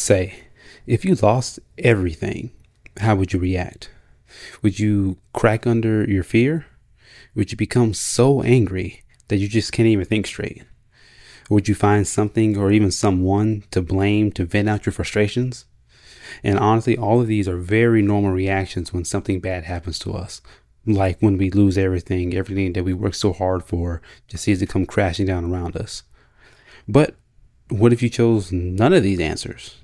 say, if you lost everything, how would you react? Would you crack under your fear? Would you become so angry that you just can't even think straight? Would you find something or even someone to blame to vent out your frustrations? And honestly, all of these are very normal reactions when something bad happens to us. Like when we lose everything, everything that we worked so hard for just seems to come crashing down around us. But what if you chose none of these answers?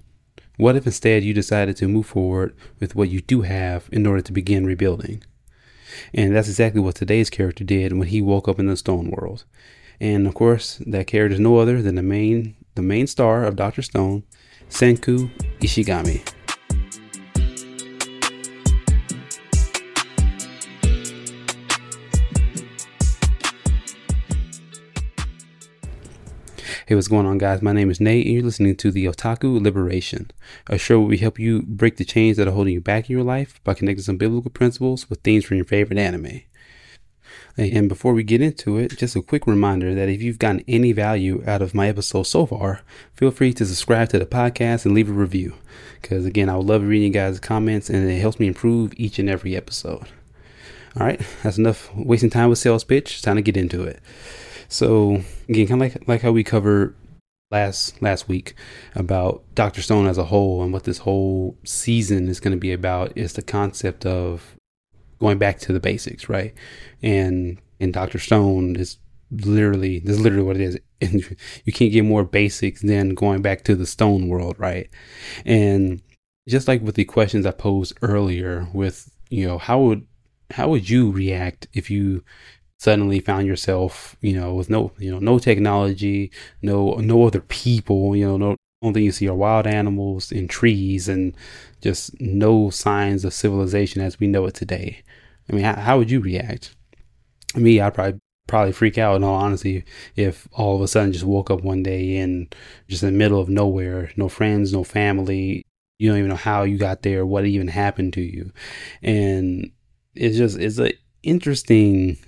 What if instead you decided to move forward with what you do have in order to begin rebuilding? And that's exactly what today's character did when he woke up in the stone world. And of course, that character is no other than the main the main star of Doctor Stone, Senku Ishigami. Hey, what's going on, guys? My name is Nate, and you're listening to the Otaku Liberation, a show where we help you break the chains that are holding you back in your life by connecting some biblical principles with themes from your favorite anime. And before we get into it, just a quick reminder that if you've gotten any value out of my episode so far, feel free to subscribe to the podcast and leave a review. Because again, I would love reading you guys' comments and it helps me improve each and every episode. All right, that's enough wasting time with sales pitch. It's time to get into it. So again, kind of like like how we covered last last week about Doctor Stone as a whole and what this whole season is going to be about is the concept of going back to the basics, right? And and Doctor Stone is literally this is literally what it is. And you can't get more basics than going back to the stone world, right? And just like with the questions I posed earlier with, you know, how would how would you react if you suddenly found yourself, you know, with no, you know, no technology, no, no other people, you know, no, only you see are wild animals and trees and just no signs of civilization as we know it today. I mean, how, how would you react? Me, I'd probably probably freak out in all honesty if all of a sudden just woke up one day and just in the middle of nowhere, no friends, no family, you don't even know how you got there, what even happened to you. And it's just it's a interesting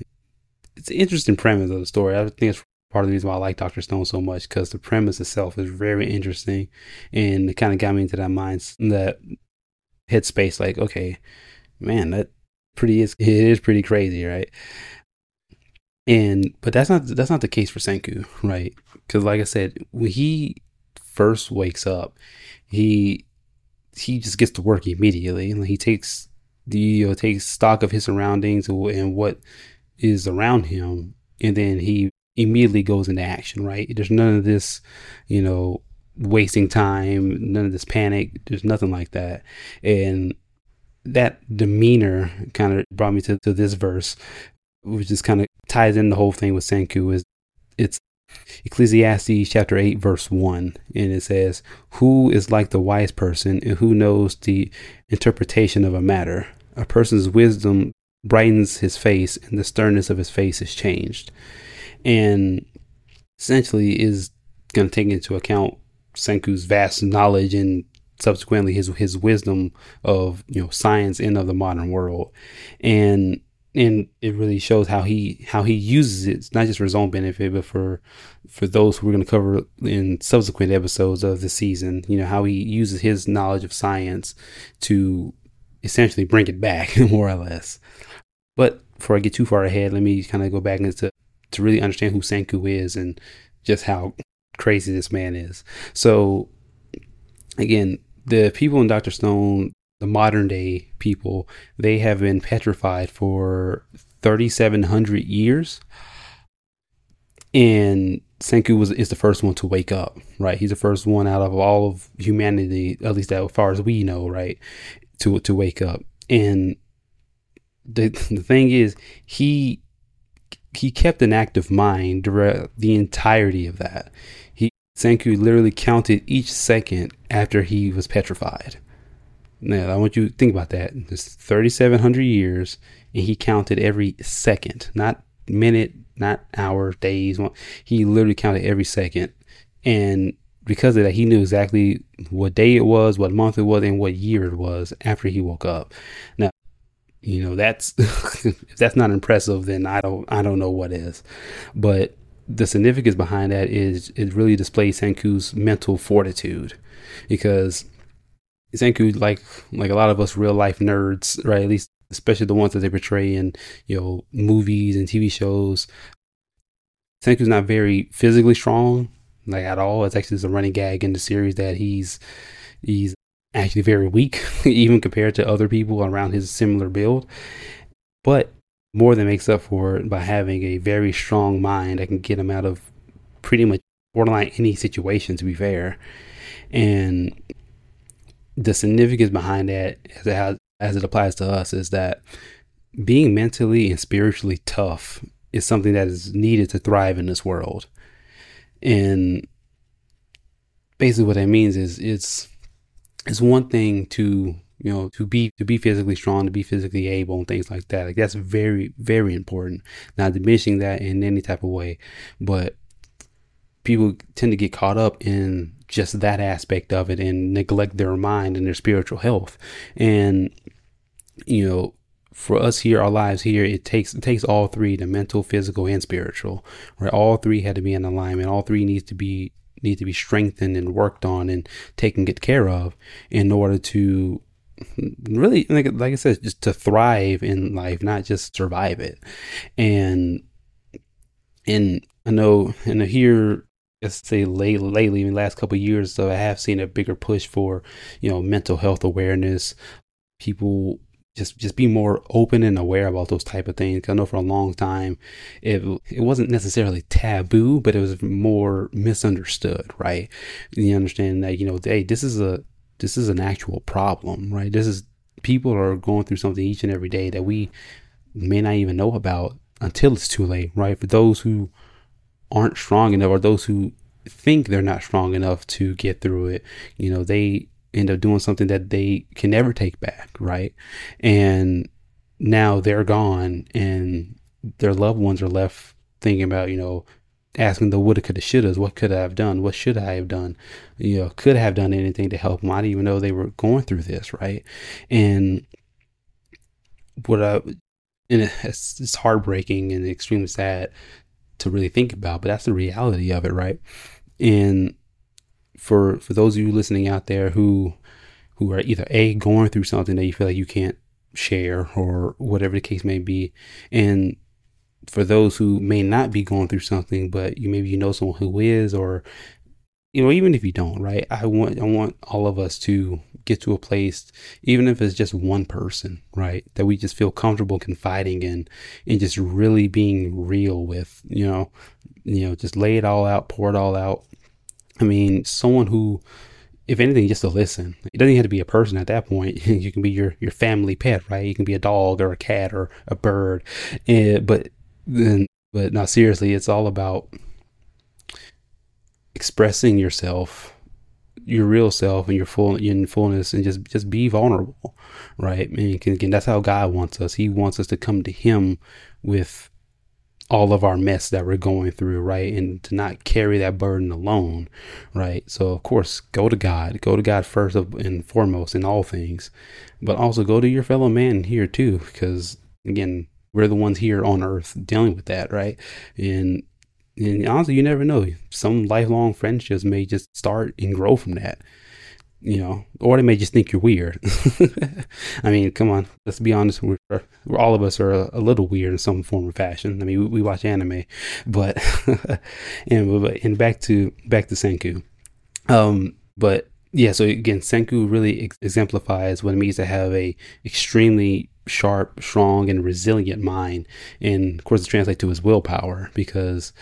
it's an interesting premise of the story. I think it's part of the reason why I like Doctor Stone so much because the premise itself is very interesting, and it kind of got me into that mind, that headspace. Like, okay, man, that pretty is it is pretty crazy, right? And but that's not that's not the case for Senku, right? Because like I said, when he first wakes up, he he just gets to work immediately. and He takes the you know, takes stock of his surroundings and what is around him, and then he immediately goes into action, right? There's none of this, you know, wasting time, none of this panic. There's nothing like that. And that demeanor kind of brought me to, to this verse, which just kind of ties in the whole thing with Senku is it's Ecclesiastes chapter 8 verse 1 and it says who is like the wise person and who knows the interpretation of a matter a person's wisdom brightens his face and the sternness of his face is changed. And essentially is going to take into account Senku's vast knowledge and subsequently his his wisdom of you know science and of the modern world. And and it really shows how he how he uses it not just for his own benefit but for for those who we're going to cover in subsequent episodes of the season. You know how he uses his knowledge of science to essentially bring it back more or less but before I get too far ahead, let me kind of go back into to really understand who Senku is and just how crazy this man is. So again, the people in Doctor Stone, the modern day people, they have been petrified for 3700 years. And Senku was is the first one to wake up, right? He's the first one out of all of humanity, at least as far as we know, right, to to wake up. And the the thing is he he kept an active mind throughout uh, the entirety of that. He Senku literally counted each second after he was petrified. Now I want you to think about that. It's 3,700 years, and he counted every second, not minute, not hour, days. He literally counted every second, and because of that, he knew exactly what day it was, what month it was, and what year it was after he woke up. Now, you know, that's if that's not impressive, then I don't I don't know what is. But the significance behind that is it really displays Senku's mental fortitude because Senku, like like a lot of us real life nerds, right? At least especially the ones that they portray in you know movies and TV shows. Senku's not very physically strong, like at all. It's actually just a running gag in the series that he's he's actually very weak, even compared to other people around his similar build. But more than makes up for it by having a very strong mind that can get him out of pretty much borderline any situation, to be fair. And the significance behind that, as it, has, as it applies to us, is that being mentally and spiritually tough is something that is needed to thrive in this world. And basically, what that means is it's it's one thing to you know to be to be physically strong to be physically able and things like that. Like that's very very important. Not diminishing that in any type of way but people tend to get caught up in just that aspect of it and neglect their mind and their spiritual health. And you know for us here our lives here it takes it takes all three the mental physical and spiritual right? All three had to be in alignment. All three needs to be need to be strengthened and worked on and taken good care of in order to really like like I said, just to thrive in life, not just survive it. And and I know and here let's say late, lately in the last couple years so I have seen a bigger push for, you know, mental health awareness. People just just be more open and aware about those type of things. I know for a long time it it wasn't necessarily taboo, but it was more misunderstood, right? You understand that, you know, hey, this is a this is an actual problem, right? This is people are going through something each and every day that we may not even know about until it's too late, right? For those who aren't strong enough or those who think they're not strong enough to get through it, you know, they end up doing something that they can never take back, right? And now they're gone and their loved ones are left thinking about, you know, asking the woulda, coulda, shouldas. What could I have done? What should I have done? You know, could I have done anything to help them? I didn't even know they were going through this, right? And what I, and it's, it's heartbreaking and extremely sad to really think about, but that's the reality of it, right? And for for those of you listening out there who who are either a going through something that you feel like you can't share or whatever the case may be, and for those who may not be going through something, but you maybe you know someone who is, or you know, even if you don't, right? I want I want all of us to get to a place, even if it's just one person, right, that we just feel comfortable confiding in, and just really being real with, you know, you know, just lay it all out, pour it all out. I mean, someone who if anything, just to listen. It doesn't even have to be a person at that point. you can be your, your family pet, right? You can be a dog or a cat or a bird. And, but then but not seriously it's all about expressing yourself your real self and your full in fullness and just just be vulnerable right and again that's how god wants us he wants us to come to him with all of our mess that we're going through right and to not carry that burden alone right so of course go to god go to god first and foremost in all things but also go to your fellow man here too because again we're the ones here on earth dealing with that, right? And and honestly, you never know. Some lifelong friendships may just start and grow from that, you know, or they may just think you're weird. I mean, come on, let's be honest. We're, we're all of us are a, a, little weird in some form or fashion. I mean, we, we watch anime, but and and back to back to Senku. Um, but yeah, so again, Senku really ex- exemplifies what it means to have a extremely sharp, strong, and resilient mind. And of course, it translates to his willpower because,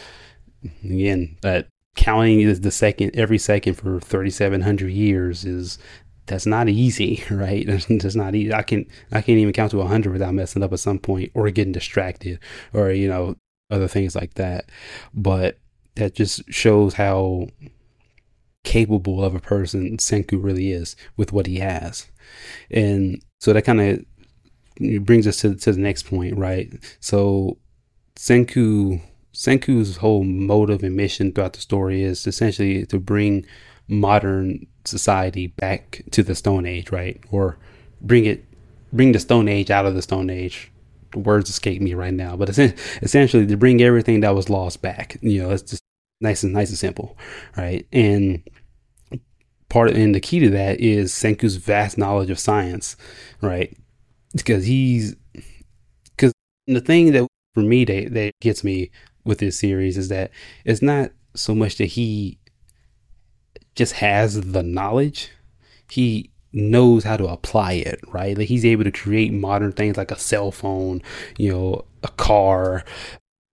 again, that counting the second every second for 3,700 years is that's not easy, right? That's not easy. I can I can't even count to 100 without messing up at some point or getting distracted or you know other things like that. But that just shows how capable of a person Senku really is with what he has. And so that kind of brings us to, to the next point, right? So Senku Senku's whole motive and mission throughout the story is essentially to bring modern society back to the Stone Age, right? Or bring it bring the Stone Age out of the Stone Age the words escape me right now, but essentially to bring everything that was lost back. You know, it's just nice and nice and simple, right? And part of, and the key to that is Senku's vast knowledge of science, right? Because he's because the thing that for me that that gets me with this series is that it's not so much that he just has the knowledge, he knows how to apply it, right? Like he's able to create modern things like a cell phone, you know, a car.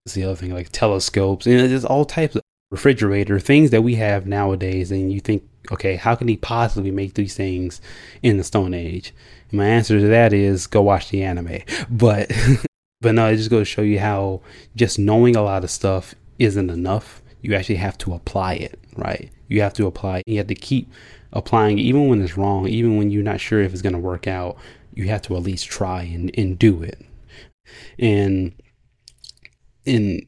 That's the other thing, like telescopes, and there's all types of refrigerator things that we have nowadays. And you think, okay, how can he possibly make these things in the Stone Age? And my answer to that is go watch the anime. But, but no, it just goes to show you how just knowing a lot of stuff isn't enough. You actually have to apply it, right? You have to apply. You have to keep applying, even when it's wrong, even when you're not sure if it's going to work out. You have to at least try and, and do it. And and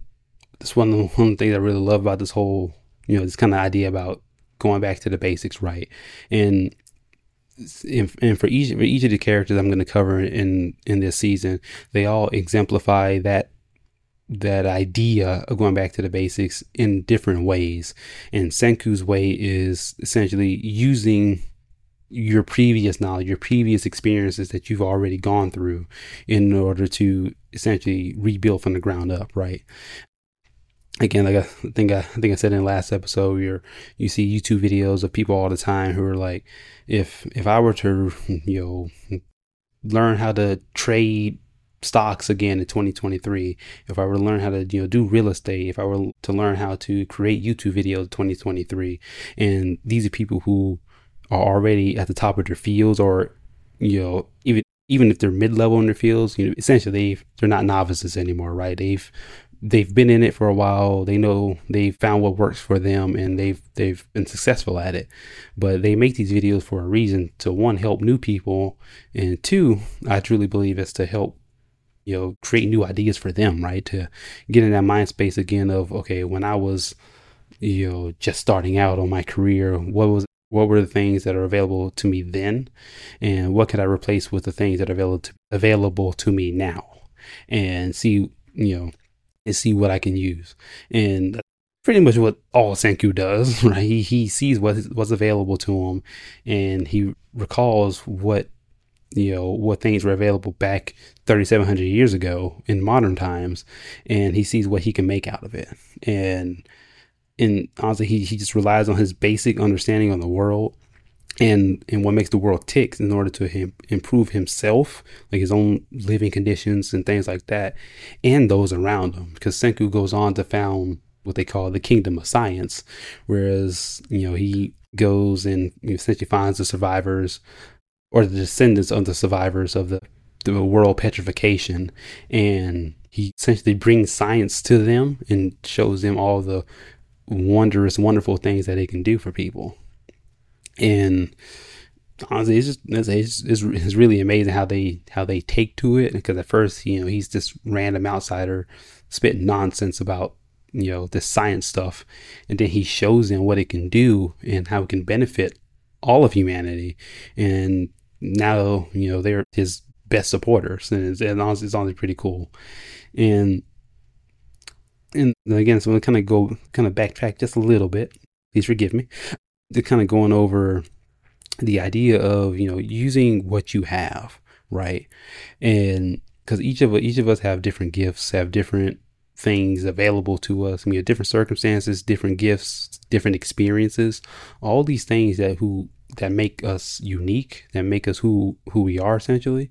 that's one of the one things I really love about this whole, you know, this kind of idea about going back to the basics, right? And and for each for each of the characters I'm going to cover in in this season, they all exemplify that that idea of going back to the basics in different ways. And Senku's way is essentially using your previous knowledge, your previous experiences that you've already gone through in order to essentially rebuild from the ground up, right? Again, like I think I, I think I said in the last episode, you're you see YouTube videos of people all the time who are like, if if I were to you know learn how to trade stocks again in 2023, if I were to learn how to you know do real estate, if I were to learn how to create YouTube videos in 2023, and these are people who are already at the top of their fields, or you know even even if they're mid level in their fields, you know essentially they they're not novices anymore, right? They've they've been in it for a while. They know they found what works for them and they've they've been successful at it. But they make these videos for a reason to one help new people and two, I truly believe it's to help you know create new ideas for them right to get in that mind space again of okay when i was you know just starting out on my career what was what were the things that are available to me then and what could i replace with the things that are available to, available to me now and see you know and see what i can use. And pretty much what all senku does right? He, he sees what what's available to him and he recalls what you know what things were available back 3700 years ago in modern times and he sees what he can make out of it. And and honestly he, he just relies on his basic understanding on the world and and what makes the world tick in order to him, improve himself like his own living conditions and things like that and those around him because senku goes on to found what they call the kingdom of science whereas you know he goes and essentially finds the survivors or the descendants of the survivors of the, the world petrification. And he essentially brings science to them and shows them all the wondrous, wonderful things that it can do for people. And honestly, it's just it's, it's, it's really amazing how they how they take to it. Because at first, you know, he's this random outsider spitting nonsense about you know this science stuff, and then he shows them what it can do and how it can benefit all of humanity. And now you know they're his best supporters, and it's, and honestly, it's honestly pretty cool. And and again, so I'm gonna kind of go kind of backtrack just a little bit. Please forgive me. To kind of going over the idea of you know using what you have, right? And because each of each of us have different gifts, have different things available to us. I mean, different circumstances, different gifts, different experiences, all these things that who that make us unique, that make us who who we are essentially.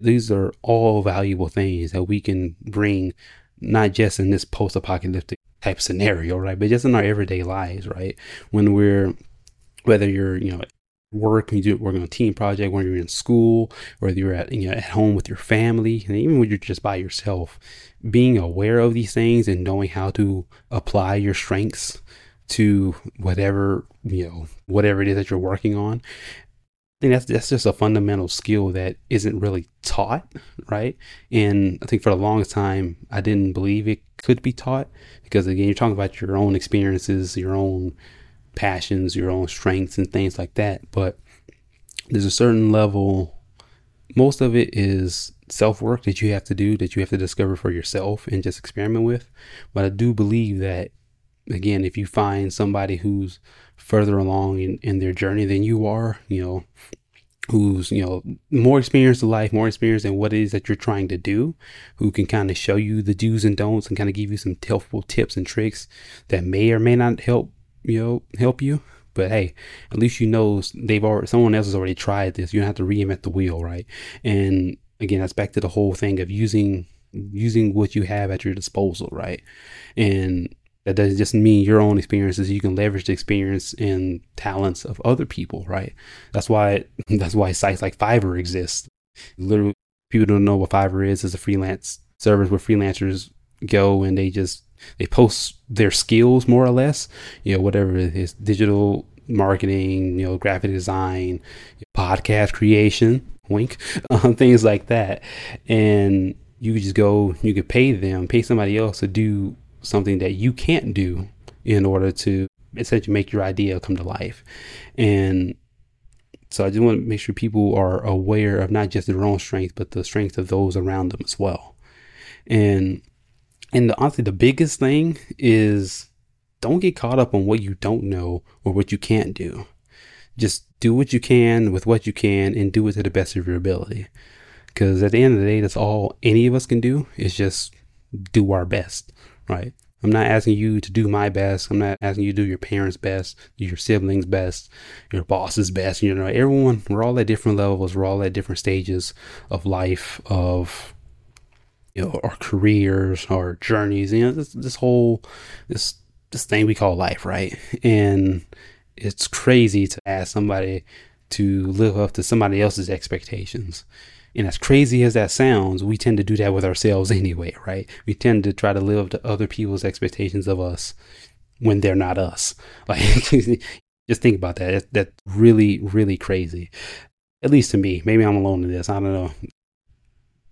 These are all valuable things that we can bring not just in this post-apocalyptic type scenario, right? But just in our everyday lives, right? When we're whether you're, you know, work, you do work on a team project, when you're in school, whether you're at you know at home with your family, and even when you're just by yourself, being aware of these things and knowing how to apply your strengths to whatever you know whatever it is that you're working on I think that's that's just a fundamental skill that isn't really taught, right? And I think for the longest time I didn't believe it could be taught because again you're talking about your own experiences, your own passions, your own strengths and things like that. But there's a certain level most of it is self work that you have to do that you have to discover for yourself and just experiment with. But I do believe that again, if you find somebody who's further along in, in their journey than you are, you know, who's you know more experienced in life, more experienced in what it is that you're trying to do, who can kind of show you the do's and don'ts and kind of give you some helpful tips and tricks that may or may not help you know help you. But hey, at least you know they've already someone else has already tried this. You don't have to reinvent the wheel, right? And again, that's back to the whole thing of using using what you have at your disposal, right? And that doesn't just mean your own experiences. You can leverage the experience and talents of other people, right? That's why that's why sites like Fiverr exist. Literally, people don't know what Fiverr is. It's a freelance service where freelancers go and they just they post their skills more or less. You know, whatever it is, digital marketing, you know, graphic design, podcast creation, wink, um, things like that, and you just go. You could pay them, pay somebody else to do something that you can't do in order to essentially make your idea come to life. And so I just want to make sure people are aware of not just their own strength, but the strength of those around them as well. And and the, honestly, the biggest thing is don't get caught up on what you don't know or what you can't do. Just do what you can with what you can and do it to the best of your ability. Because at the end of the day, that's all any of us can do is just do our best right? I'm not asking you to do my best. I'm not asking you to do your parents' best, your siblings' best, your boss's best. You know, everyone, we're all at different levels. We're all at different stages of life, of, you know, our careers, our journeys, you know, this, this whole, this, this thing we call life, right? And it's crazy to ask somebody to live up to somebody else's expectations. And as crazy as that sounds, we tend to do that with ourselves anyway, right? We tend to try to live up to other people's expectations of us when they're not us. Like, just think about that. That's really, really crazy. At least to me. Maybe I'm alone in this. I don't know.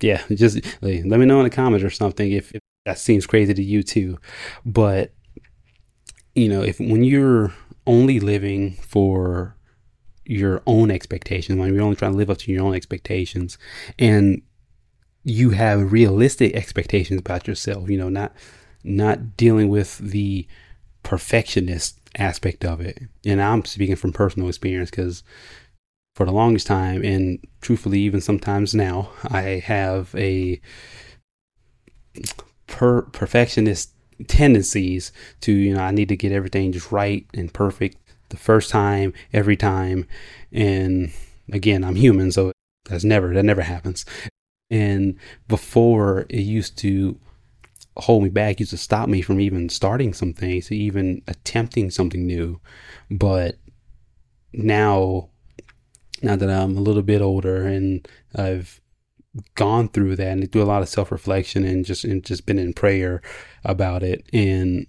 Yeah, just like, let me know in the comments or something if, if that seems crazy to you too. But you know, if when you're only living for your own expectations, when you're only trying to live up to your own expectations, and you have realistic expectations about yourself, you know, not not dealing with the perfectionist aspect of it. And I'm speaking from personal experience because for the longest time, and truthfully, even sometimes now, I have a per perfectionist tendencies to, you know, I need to get everything just right and perfect the first time, every time. And again, I'm human, so that's never, that never happens. And before it used to hold me back, used to stop me from even starting some things, even attempting something new. But now, now that I'm a little bit older and I've gone through that and do a lot of self reflection and just and just been in prayer about it and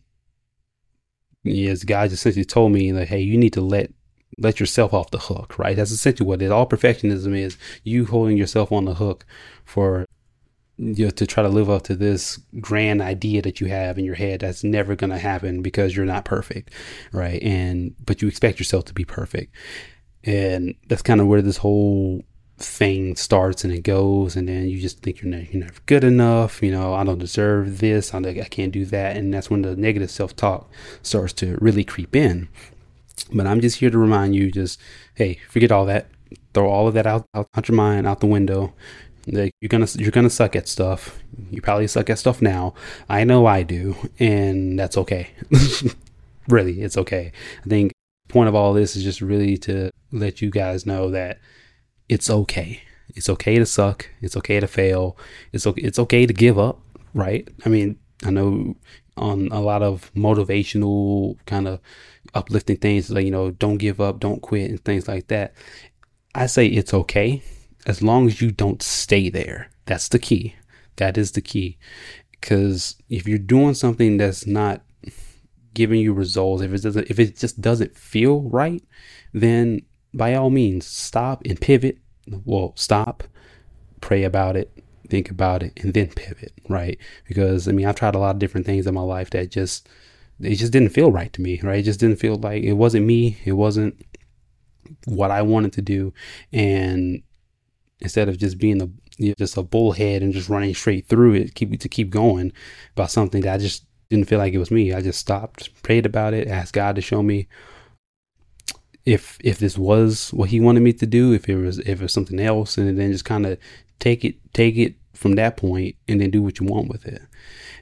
yes, God essentially told me like, hey, you need to let let yourself off the hook, right? That's essentially what it All perfectionism is you holding yourself on the hook for you know, to try to live up to this grand idea that you have in your head that's never going to happen because you're not perfect, right? And but you expect yourself to be perfect, and that's kind of where this whole thing starts and it goes and then you just think you're never, you're never good enough you know i don't deserve this I, I can't do that and that's when the negative self-talk starts to really creep in. But i'm just here to remind you just hey forget all that. Throw all of that out, out, out your mind out the window. Like you're gonna you're gonna suck at stuff. You probably suck at stuff now. I know i do and that's okay. Really it's okay. I think point of all this is just really to let you guys know that it's okay. It's okay to suck. It's okay to fail. It's okay. It's okay to give up. Right. I mean, I know on a lot of motivational kind of uplifting things like you know, don't give up, don't quit, and things like that. I say it's okay as long as you don't stay there. That's the key. That is the key. Because if you're doing something that's not giving you results, if it doesn't, if it just doesn't feel right, then by all means, stop and pivot. Well, stop, pray about it, think about it, and then pivot, right? Because I mean, I've tried a lot of different things in my life that just it just didn't feel right to me, right? It just didn't feel like it wasn't me. It wasn't what I wanted to do, and instead of just being a you know, just a bullhead and just running straight through it, keep to keep going about something that I just didn't feel like it was me. I just stopped, prayed about it, asked God to show me if if this was what He wanted me to do, if it was if it was something else, and then just kind of take it take it from that point and then do what you want with it.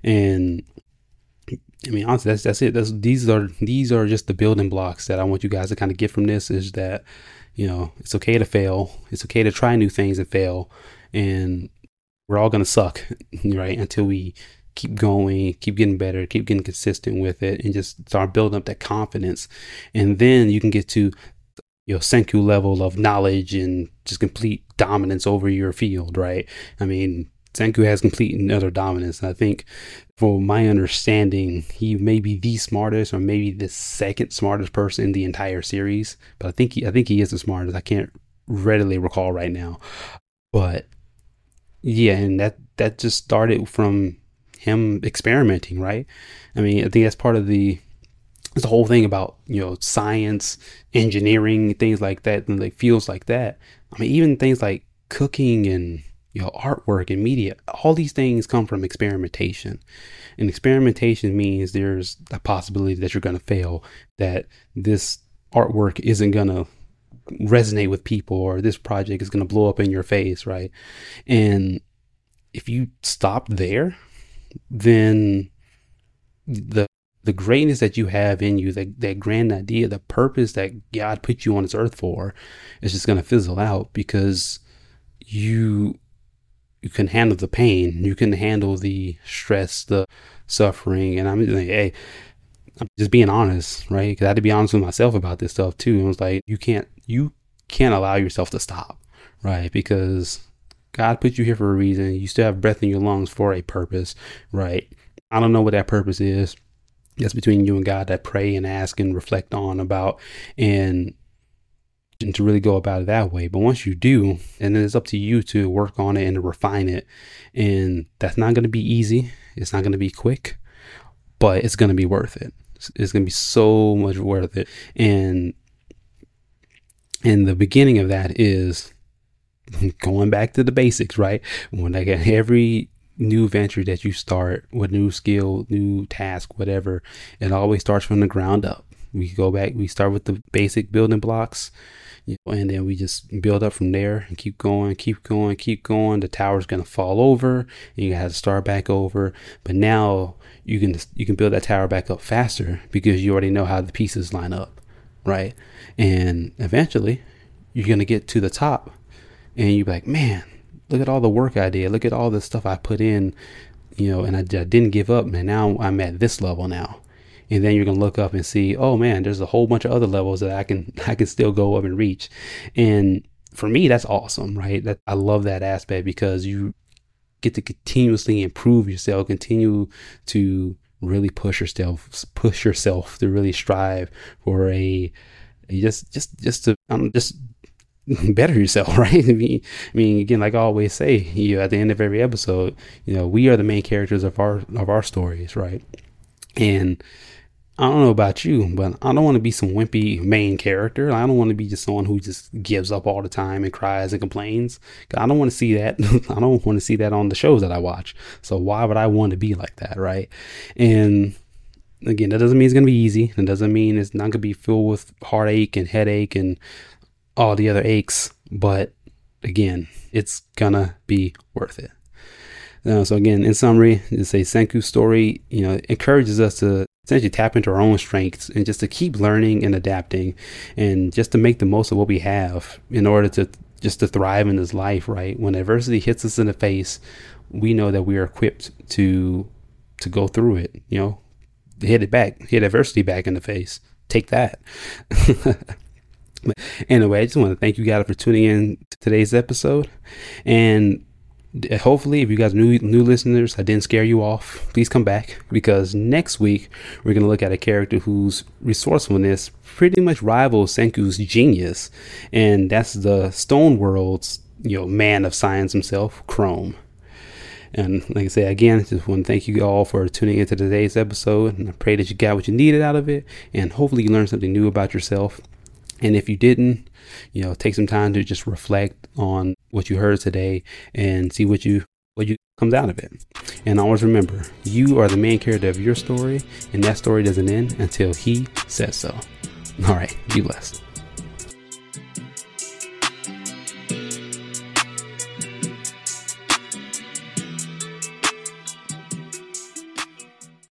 And I mean, honestly, that's that's it. That's these are these are just the building blocks that I want you guys to kind of get from this. Is that you know it's okay to fail. It's okay to try new things and fail, and we're all gonna suck, right? Until we keep going, keep getting better, keep getting consistent with it, and just start building up that confidence, and then you can get to your senku level of knowledge and just complete dominance over your field, right? I mean, Senku has complete and utter dominance. I think, from my understanding, he may be the smartest or maybe the second smartest person in the entire series. But I think he, I think he is the smartest. I can't readily recall right now, but yeah, and that that just started from him experimenting, right? I mean, I think that's part of the the whole thing about you know science, engineering, things like that, and like fields like that. I mean, even things like cooking and you know, artwork and media, all these things come from experimentation. And experimentation means there's a possibility that you're going to fail, that this artwork isn't going to resonate with people, or this project is going to blow up in your face, right? And if you stop there, then the the greatness that you have in you, that, that grand idea, the purpose that God put you on this earth for, is just going to fizzle out because you you can handle the pain, you can handle the stress, the suffering, and I'm like, hey, I'm just being honest, right? Because I had to be honest with myself about this stuff too. And it was like, you can't, you can't allow yourself to stop, right? Because God put you here for a reason. You still have breath in your lungs for a purpose, right? I don't know what that purpose is. That's between you and God that pray and ask and reflect on about. And and to really go about it that way. But once you do, and then it's up to you to work on it and to refine it. And that's not going to be easy. It's not going to be quick, but it's going to be worth it. It's going to be so much worth it. And and the beginning of that is going back to the basics, right? When I get every new venture that you start with new skill, new task, whatever, it always starts from the ground up. We go back, we start with the basic building blocks you know, and then we just build up from there and keep going, keep going, keep going. The tower's gonna fall over, and you to start back over. But now you can you can build that tower back up faster because you already know how the pieces line up, right? And eventually, you're gonna get to the top, and you're like, man, look at all the work I did, look at all the stuff I put in, you know, and I, I didn't give up, man. Now I'm at this level now and then you're gonna look up and see, oh man, there's a whole bunch of other levels that I can I can still go up and reach. And for me, that's awesome, right? That I love that aspect because you get to continuously improve yourself, continue to really push yourself, push yourself to really strive for a just just just to um, just better yourself, right? I mean, I mean, again, like I always say, you know, at the end of every episode, you know, we are the main characters of our of our stories, right? And I don't know about you, but I don't want to be some wimpy main character. I don't want to be just someone who just gives up all the time and cries and complains. I don't want to see that. I don't want to see that on the shows that I watch. So why would I want to be like that, right? And again, that doesn't mean it's going to be easy. It doesn't mean it's not going to be filled with heartache and headache and all the other aches. But again, it's to be worth it. Uh, so again, in summary, it's a Senku story. You know, encourages us to essentially tap into our own strengths and just to keep learning and adapting, and just to make the most of what we have in order to just to thrive in this life. Right when adversity hits us in the face, we know that we are equipped to to go through it. You know, hit it back, hit adversity back in the face. Take that. anyway, I just want to thank you guys for tuning in to today's episode. And hopefully if you guys new new listeners i didn't scare you off please come back because next week we're going to look at a character whose resourcefulness pretty much rivals senku's genius and that's the stone world's you know man of science himself chrome and like I say again, I just want to thank you all for tuning into today's episode. And I pray that you got what you needed out of it. And hopefully you learned something new about yourself. And if you didn't, you know, take some time to just reflect on what you heard today and see what you what you comes out of it. And always remember, you are the main character of your story, and that story doesn't end until he says so. All right, be blessed.